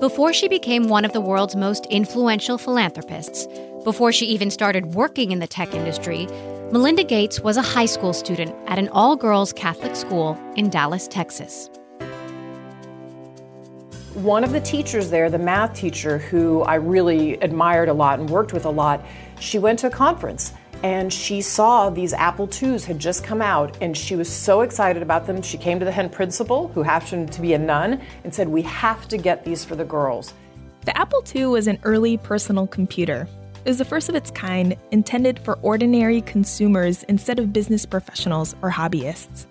Before she became one of the world's most influential philanthropists, before she even started working in the tech industry, Melinda Gates was a high school student at an all girls Catholic school in Dallas, Texas. One of the teachers there, the math teacher who I really admired a lot and worked with a lot, she went to a conference and she saw these Apple IIs had just come out and she was so excited about them. She came to the head principal, who happened to be a nun, and said, We have to get these for the girls. The Apple II was an early personal computer. It was the first of its kind, intended for ordinary consumers instead of business professionals or hobbyists.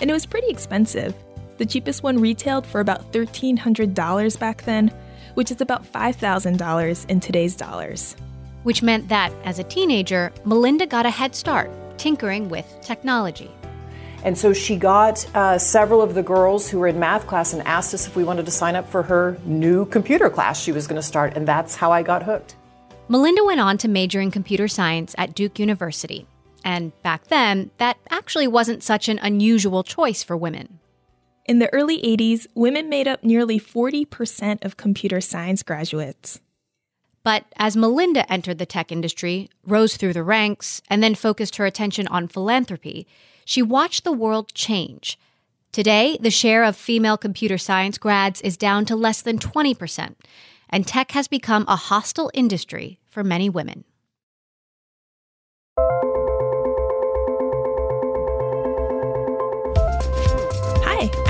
And it was pretty expensive. The cheapest one retailed for about $1,300 back then, which is about $5,000 in today's dollars which meant that, as a teenager, Melinda got a head start tinkering with technology. And so she got uh, several of the girls who were in math class and asked us if we wanted to sign up for her new computer class she was going to start, and that's how I got hooked. Melinda went on to major in computer science at Duke University. And back then, that actually wasn't such an unusual choice for women. In the early 80s, women made up nearly 40% of computer science graduates. But as Melinda entered the tech industry, rose through the ranks, and then focused her attention on philanthropy, she watched the world change. Today, the share of female computer science grads is down to less than 20%, and tech has become a hostile industry for many women.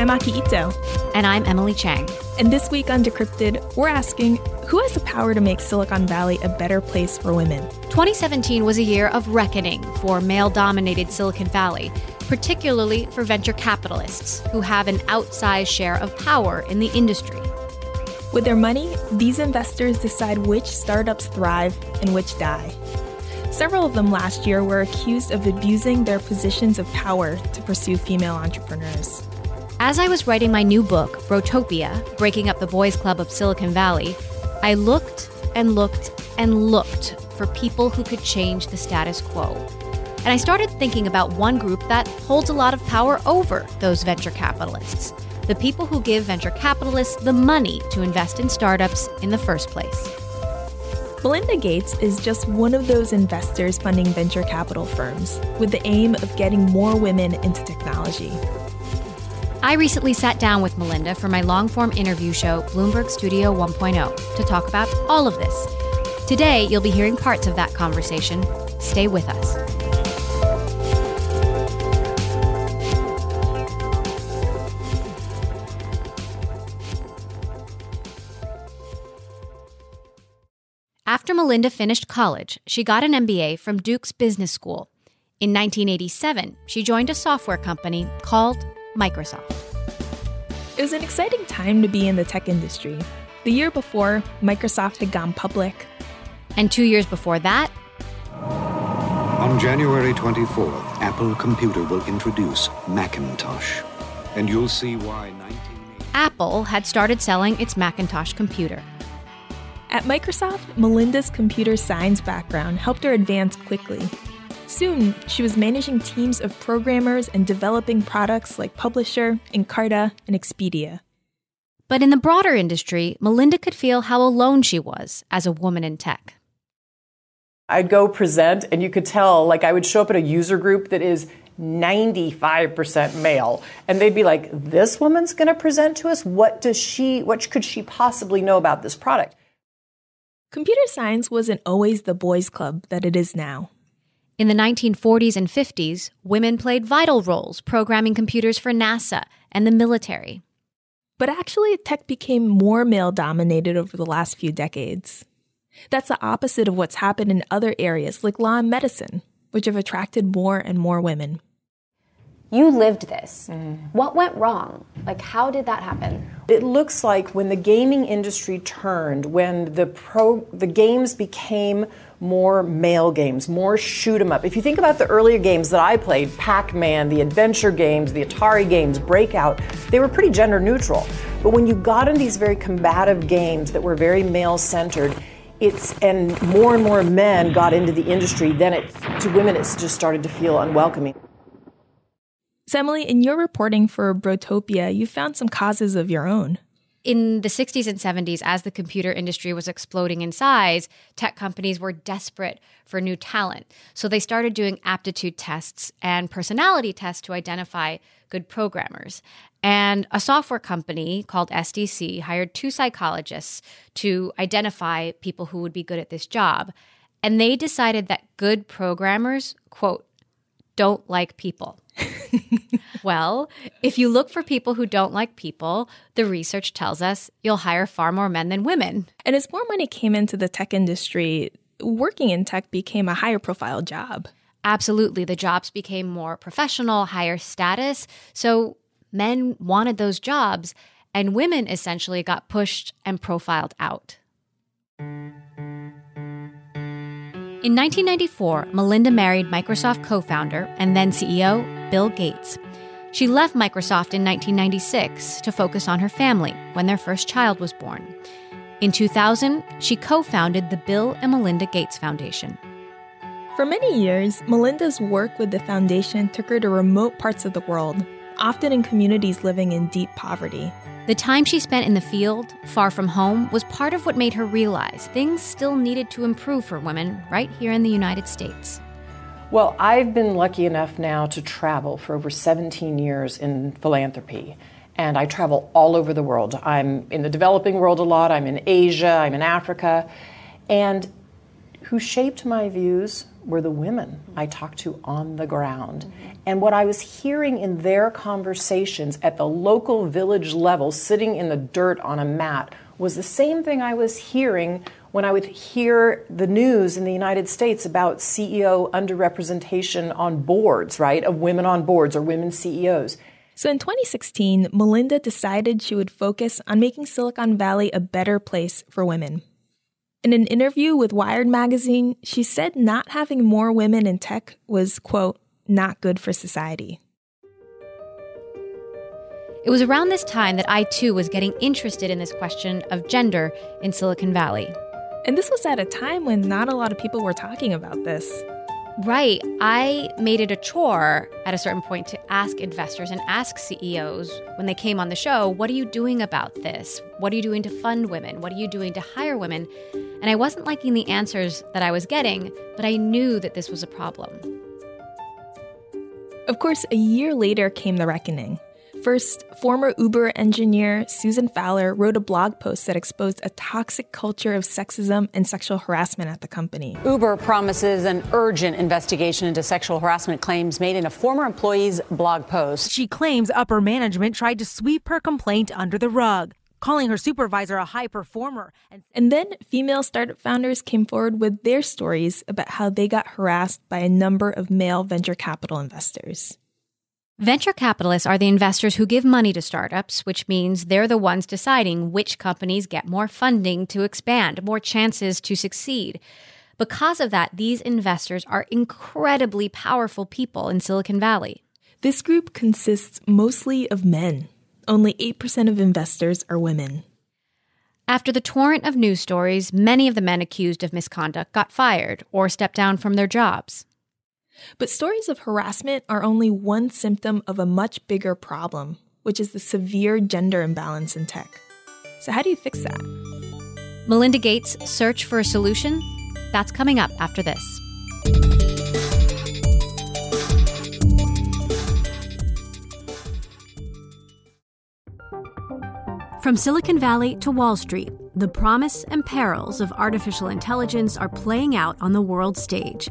I'm Aki Ito. And I'm Emily Chang. And this week on Decrypted, we're asking who has the power to make Silicon Valley a better place for women? 2017 was a year of reckoning for male dominated Silicon Valley, particularly for venture capitalists who have an outsized share of power in the industry. With their money, these investors decide which startups thrive and which die. Several of them last year were accused of abusing their positions of power to pursue female entrepreneurs. As I was writing my new book, Brotopia Breaking Up the Boys Club of Silicon Valley, I looked and looked and looked for people who could change the status quo. And I started thinking about one group that holds a lot of power over those venture capitalists the people who give venture capitalists the money to invest in startups in the first place. Melinda Gates is just one of those investors funding venture capital firms with the aim of getting more women into technology. I recently sat down with Melinda for my long form interview show, Bloomberg Studio 1.0, to talk about all of this. Today, you'll be hearing parts of that conversation. Stay with us. After Melinda finished college, she got an MBA from Duke's Business School. In 1987, she joined a software company called Microsoft. It was an exciting time to be in the tech industry. The year before, Microsoft had gone public. And two years before that, on January 24th, Apple Computer will introduce Macintosh. And you'll see why 19... Apple had started selling its Macintosh computer. At Microsoft, Melinda's computer science background helped her advance quickly. Soon, she was managing teams of programmers and developing products like Publisher, Encarta, and Expedia. But in the broader industry, Melinda could feel how alone she was as a woman in tech. I'd go present, and you could tell, like, I would show up at a user group that is 95% male and they'd be like this woman's going to present to us what does she what could she possibly know about this product computer science wasn't always the boys club that it is now in the 1940s and 50s, women played vital roles programming computers for NASA and the military. But actually, tech became more male dominated over the last few decades. That's the opposite of what's happened in other areas like law and medicine, which have attracted more and more women. You lived this. Mm. What went wrong? Like, how did that happen? It looks like when the gaming industry turned, when the pro the games became more male games, more shoot 'em up. If you think about the earlier games that I played, Pac-Man, the adventure games, the Atari games, Breakout, they were pretty gender neutral. But when you got in these very combative games that were very male centered, it's and more and more men got into the industry, then it to women it just started to feel unwelcoming. So, Emily, in your reporting for Brotopia, you found some causes of your own. In the 60s and 70s, as the computer industry was exploding in size, tech companies were desperate for new talent. So they started doing aptitude tests and personality tests to identify good programmers. And a software company called SDC hired two psychologists to identify people who would be good at this job. And they decided that good programmers, quote, don't like people. well, if you look for people who don't like people, the research tells us you'll hire far more men than women. And as more money came into the tech industry, working in tech became a higher profile job. Absolutely. The jobs became more professional, higher status. So men wanted those jobs, and women essentially got pushed and profiled out. In 1994, Melinda married Microsoft co founder and then CEO Bill Gates. She left Microsoft in 1996 to focus on her family when their first child was born. In 2000, she co founded the Bill and Melinda Gates Foundation. For many years, Melinda's work with the foundation took her to remote parts of the world, often in communities living in deep poverty. The time she spent in the field, far from home, was part of what made her realize things still needed to improve for women right here in the United States. Well, I've been lucky enough now to travel for over 17 years in philanthropy. And I travel all over the world. I'm in the developing world a lot, I'm in Asia, I'm in Africa. And who shaped my views were the women I talked to on the ground. Mm-hmm. And what I was hearing in their conversations at the local village level, sitting in the dirt on a mat, was the same thing I was hearing when I would hear the news in the United States about CEO underrepresentation on boards, right, of women on boards or women CEOs. So in 2016, Melinda decided she would focus on making Silicon Valley a better place for women. In an interview with Wired magazine, she said not having more women in tech was, quote, not good for society. It was around this time that I too was getting interested in this question of gender in Silicon Valley. And this was at a time when not a lot of people were talking about this. Right. I made it a chore at a certain point to ask investors and ask CEOs when they came on the show, what are you doing about this? What are you doing to fund women? What are you doing to hire women? And I wasn't liking the answers that I was getting, but I knew that this was a problem. Of course, a year later came the reckoning. First, former Uber engineer Susan Fowler wrote a blog post that exposed a toxic culture of sexism and sexual harassment at the company. Uber promises an urgent investigation into sexual harassment claims made in a former employee's blog post. She claims upper management tried to sweep her complaint under the rug calling her supervisor a high performer. And, and then female startup founders came forward with their stories about how they got harassed by a number of male venture capital investors. Venture capitalists are the investors who give money to startups, which means they're the ones deciding which companies get more funding to expand, more chances to succeed. Because of that, these investors are incredibly powerful people in Silicon Valley. This group consists mostly of men. Only 8% of investors are women. After the torrent of news stories, many of the men accused of misconduct got fired or stepped down from their jobs. But stories of harassment are only one symptom of a much bigger problem, which is the severe gender imbalance in tech. So, how do you fix that? Melinda Gates' search for a solution? That's coming up after this. From Silicon Valley to Wall Street, the promise and perils of artificial intelligence are playing out on the world stage.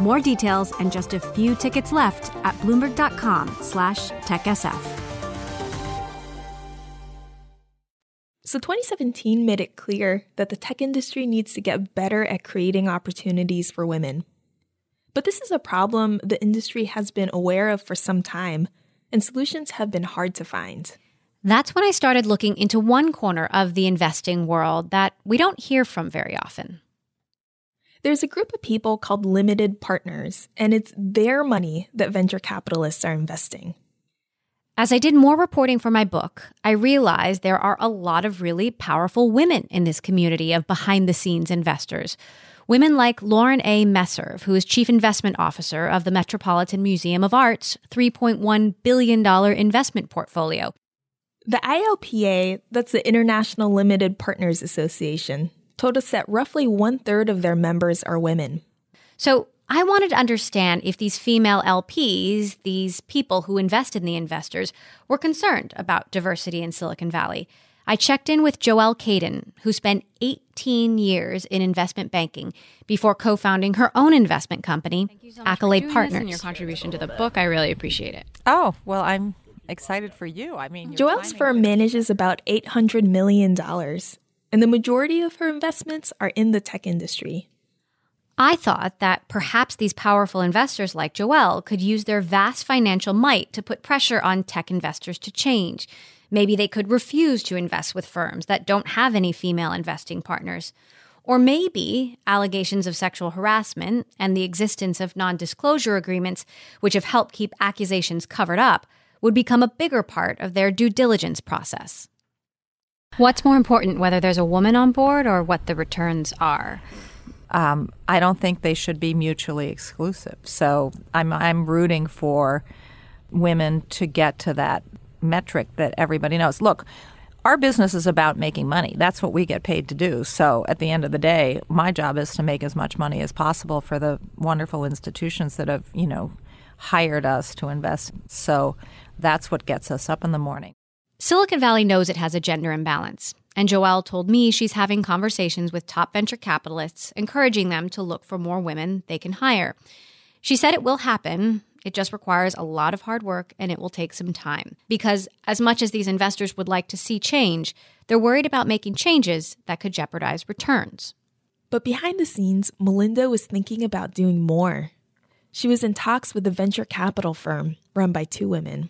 More details and just a few tickets left at bloomberg.com slash techsf. So 2017 made it clear that the tech industry needs to get better at creating opportunities for women. But this is a problem the industry has been aware of for some time, and solutions have been hard to find. That's when I started looking into one corner of the investing world that we don't hear from very often. There's a group of people called limited partners, and it's their money that venture capitalists are investing. As I did more reporting for my book, I realized there are a lot of really powerful women in this community of behind the scenes investors. Women like Lauren A. Meserve, who is Chief Investment Officer of the Metropolitan Museum of Art's $3.1 billion investment portfolio. The ILPA, that's the International Limited Partners Association, told us that roughly one third of their members are women. So I wanted to understand if these female LPs, these people who invest in the investors, were concerned about diversity in Silicon Valley. I checked in with Joelle Kayden, who spent 18 years in investment banking before co-founding her own investment company, so Accolade Partners. and your contribution to the book, I really appreciate it. Oh well, I'm excited for you. I mean, Joelle's firm manages about 800 million dollars, and the majority of her investments are in the tech industry. I thought that perhaps these powerful investors like Joelle could use their vast financial might to put pressure on tech investors to change. Maybe they could refuse to invest with firms that don't have any female investing partners. Or maybe allegations of sexual harassment and the existence of non disclosure agreements, which have helped keep accusations covered up, would become a bigger part of their due diligence process. What's more important, whether there's a woman on board or what the returns are? Um, I don't think they should be mutually exclusive. So I'm I'm rooting for women to get to that metric that everybody knows. Look, our business is about making money. That's what we get paid to do. So at the end of the day, my job is to make as much money as possible for the wonderful institutions that have, you know, hired us to invest. So that's what gets us up in the morning. Silicon Valley knows it has a gender imbalance. And Joelle told me she's having conversations with top venture capitalists, encouraging them to look for more women they can hire. She said it will happen. It just requires a lot of hard work and it will take some time. Because as much as these investors would like to see change, they're worried about making changes that could jeopardize returns. But behind the scenes, Melinda was thinking about doing more. She was in talks with a venture capital firm run by two women.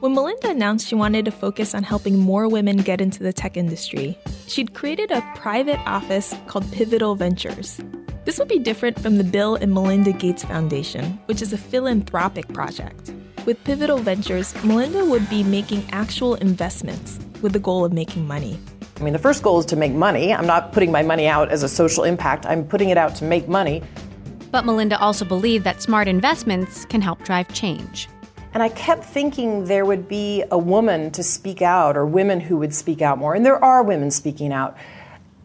When Melinda announced she wanted to focus on helping more women get into the tech industry, she'd created a private office called Pivotal Ventures. This would be different from the Bill and Melinda Gates Foundation, which is a philanthropic project. With Pivotal Ventures, Melinda would be making actual investments with the goal of making money. I mean, the first goal is to make money. I'm not putting my money out as a social impact, I'm putting it out to make money. But Melinda also believed that smart investments can help drive change. And I kept thinking there would be a woman to speak out or women who would speak out more. And there are women speaking out.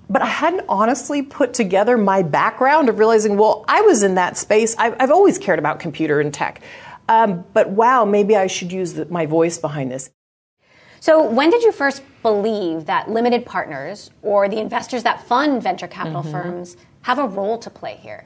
But I hadn't honestly put together my background of realizing, well, I was in that space. I've, I've always cared about computer and tech. Um, but wow, maybe I should use the, my voice behind this. So, when did you first believe that limited partners or the investors that fund venture capital mm-hmm. firms have a role to play here?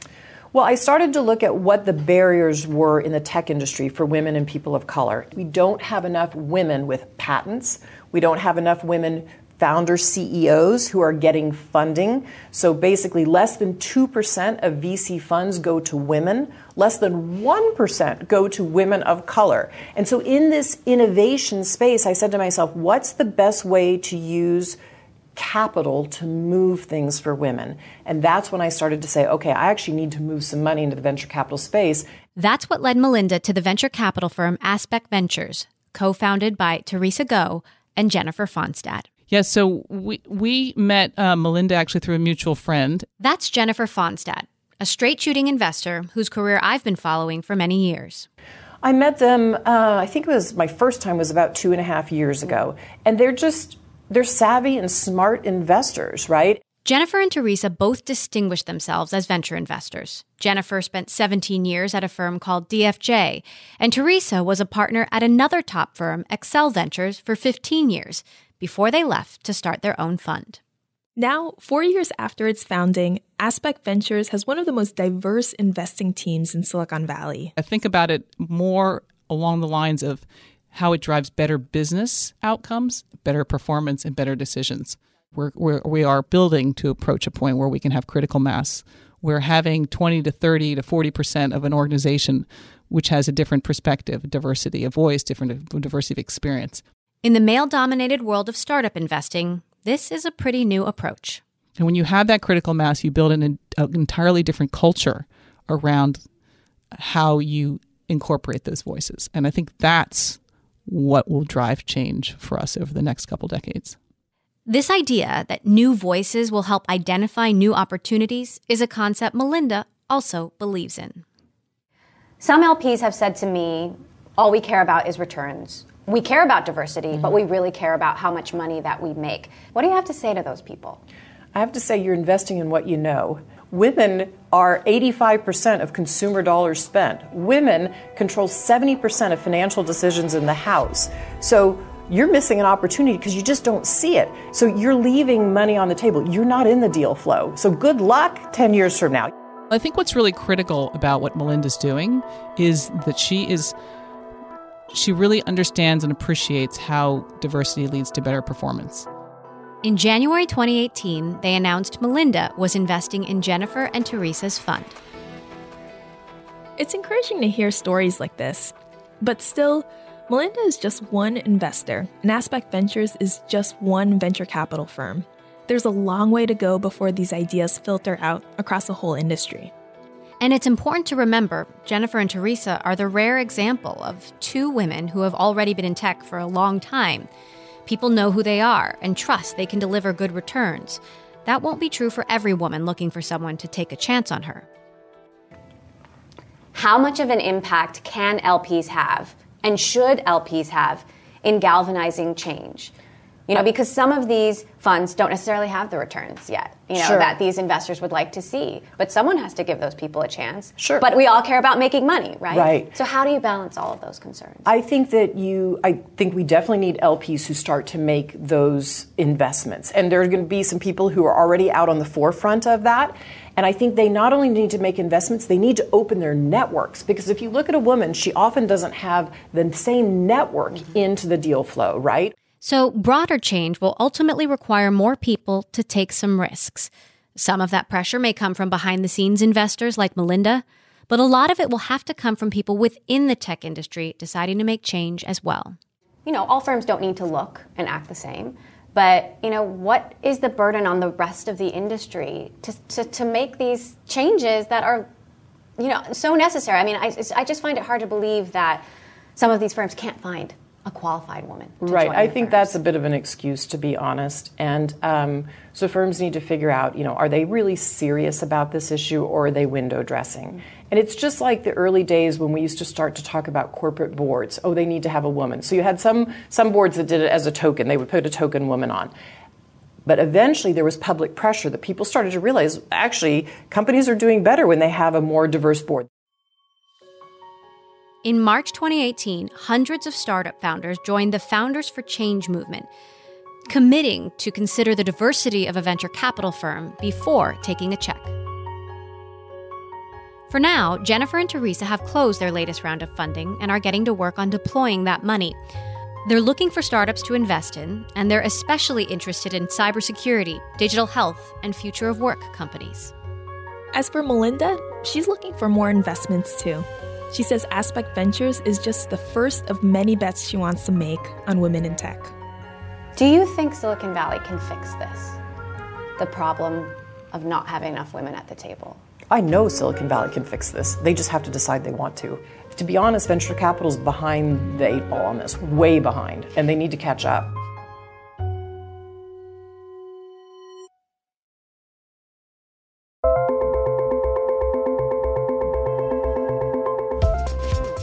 Well, I started to look at what the barriers were in the tech industry for women and people of color. We don't have enough women with patents. We don't have enough women founder CEOs who are getting funding. So basically, less than 2% of VC funds go to women, less than 1% go to women of color. And so, in this innovation space, I said to myself, what's the best way to use capital to move things for women. And that's when I started to say, okay, I actually need to move some money into the venture capital space. That's what led Melinda to the venture capital firm Aspect Ventures, co founded by Teresa Gouw and Jennifer Fonstad. Yes, so we, we met uh, Melinda actually through a mutual friend. That's Jennifer Fonstad, a straight shooting investor whose career I've been following for many years. I met them, uh, I think it was my first time was about two and a half years ago. And they're just they're savvy and smart investors, right? Jennifer and Teresa both distinguished themselves as venture investors. Jennifer spent 17 years at a firm called DFJ, and Teresa was a partner at another top firm, Accel Ventures, for 15 years before they left to start their own fund. Now, four years after its founding, Aspect Ventures has one of the most diverse investing teams in Silicon Valley. I think about it more along the lines of how it drives better business outcomes, better performance, and better decisions. We're, we're, we are building to approach a point where we can have critical mass. We're having 20 to 30 to 40% of an organization which has a different perspective, diversity of voice, different diversity of experience. In the male dominated world of startup investing, this is a pretty new approach. And when you have that critical mass, you build an, an entirely different culture around how you incorporate those voices. And I think that's what will drive change for us over the next couple decades. This idea that new voices will help identify new opportunities is a concept Melinda also believes in. Some LPs have said to me, all we care about is returns. We care about diversity, mm-hmm. but we really care about how much money that we make. What do you have to say to those people? I have to say, you're investing in what you know. Women are 85% of consumer dollars spent. Women control 70% of financial decisions in the house. So you're missing an opportunity because you just don't see it. So you're leaving money on the table. You're not in the deal flow. So good luck 10 years from now. I think what's really critical about what Melinda's doing is that she is she really understands and appreciates how diversity leads to better performance. In January 2018, they announced Melinda was investing in Jennifer and Teresa's fund. It's encouraging to hear stories like this. But still, Melinda is just one investor, and Aspect Ventures is just one venture capital firm. There's a long way to go before these ideas filter out across the whole industry. And it's important to remember Jennifer and Teresa are the rare example of two women who have already been in tech for a long time People know who they are and trust they can deliver good returns. That won't be true for every woman looking for someone to take a chance on her. How much of an impact can LPs have, and should LPs have, in galvanizing change? You know, because some of these funds don't necessarily have the returns yet, you know, sure. that these investors would like to see. But someone has to give those people a chance. Sure. But we all care about making money, right? Right. So how do you balance all of those concerns? I think that you I think we definitely need LPs who start to make those investments. And there are going to be some people who are already out on the forefront of that. And I think they not only need to make investments, they need to open their networks. Because if you look at a woman, she often doesn't have the same network into the deal flow, right? So, broader change will ultimately require more people to take some risks. Some of that pressure may come from behind the scenes investors like Melinda, but a lot of it will have to come from people within the tech industry deciding to make change as well. You know, all firms don't need to look and act the same, but, you know, what is the burden on the rest of the industry to, to, to make these changes that are, you know, so necessary? I mean, I, I just find it hard to believe that some of these firms can't find a qualified woman. right. I think firms. that's a bit of an excuse, to be honest. And um, so firms need to figure out, you know, are they really serious about this issue or are they window dressing? And it's just like the early days when we used to start to talk about corporate boards. Oh, they need to have a woman. So you had some some boards that did it as a token. They would put a token woman on. But eventually there was public pressure that people started to realize actually companies are doing better when they have a more diverse board. In March 2018, hundreds of startup founders joined the Founders for Change movement, committing to consider the diversity of a venture capital firm before taking a check. For now, Jennifer and Teresa have closed their latest round of funding and are getting to work on deploying that money. They're looking for startups to invest in, and they're especially interested in cybersecurity, digital health, and future of work companies. As for Melinda, she's looking for more investments too. She says Aspect Ventures is just the first of many bets she wants to make on women in tech. Do you think Silicon Valley can fix this? The problem of not having enough women at the table? I know Silicon Valley can fix this. They just have to decide they want to. To be honest, venture capital is behind the eight ball on this, way behind, and they need to catch up.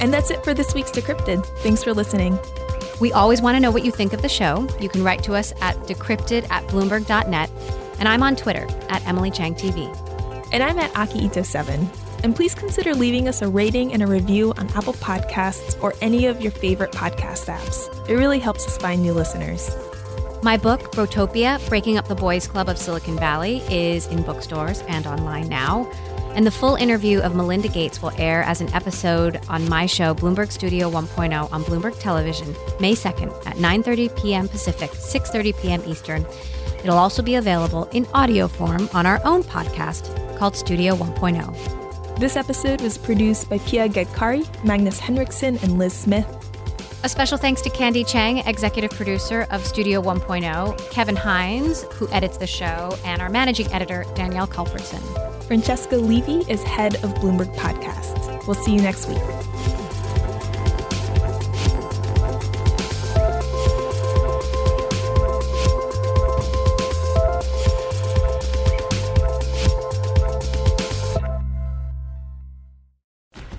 And that's it for this week's Decrypted. Thanks for listening. We always want to know what you think of the show. You can write to us at decrypted at bloomberg.net. And I'm on Twitter at Emily Chang TV. And I'm at Akiito7. And please consider leaving us a rating and a review on Apple Podcasts or any of your favorite podcast apps. It really helps us find new listeners. My book, Brotopia Breaking Up the Boys Club of Silicon Valley, is in bookstores and online now. And the full interview of Melinda Gates will air as an episode on my show, Bloomberg Studio 1.0, on Bloomberg Television, May 2nd at 9.30 p.m. Pacific, 6.30 p.m. Eastern. It'll also be available in audio form on our own podcast called Studio 1.0. This episode was produced by Pia Gadkari, Magnus Henriksen, and Liz Smith. A special thanks to Candy Chang, executive producer of Studio 1.0, Kevin Hines, who edits the show, and our managing editor, Danielle Culbertson. Francesca Levy is head of Bloomberg Podcasts. We'll see you next week.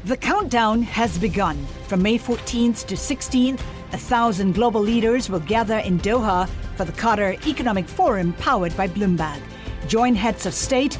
The countdown has begun. From May 14th to 16th, a thousand global leaders will gather in Doha for the Qatar Economic Forum powered by Bloomberg. Join heads of state,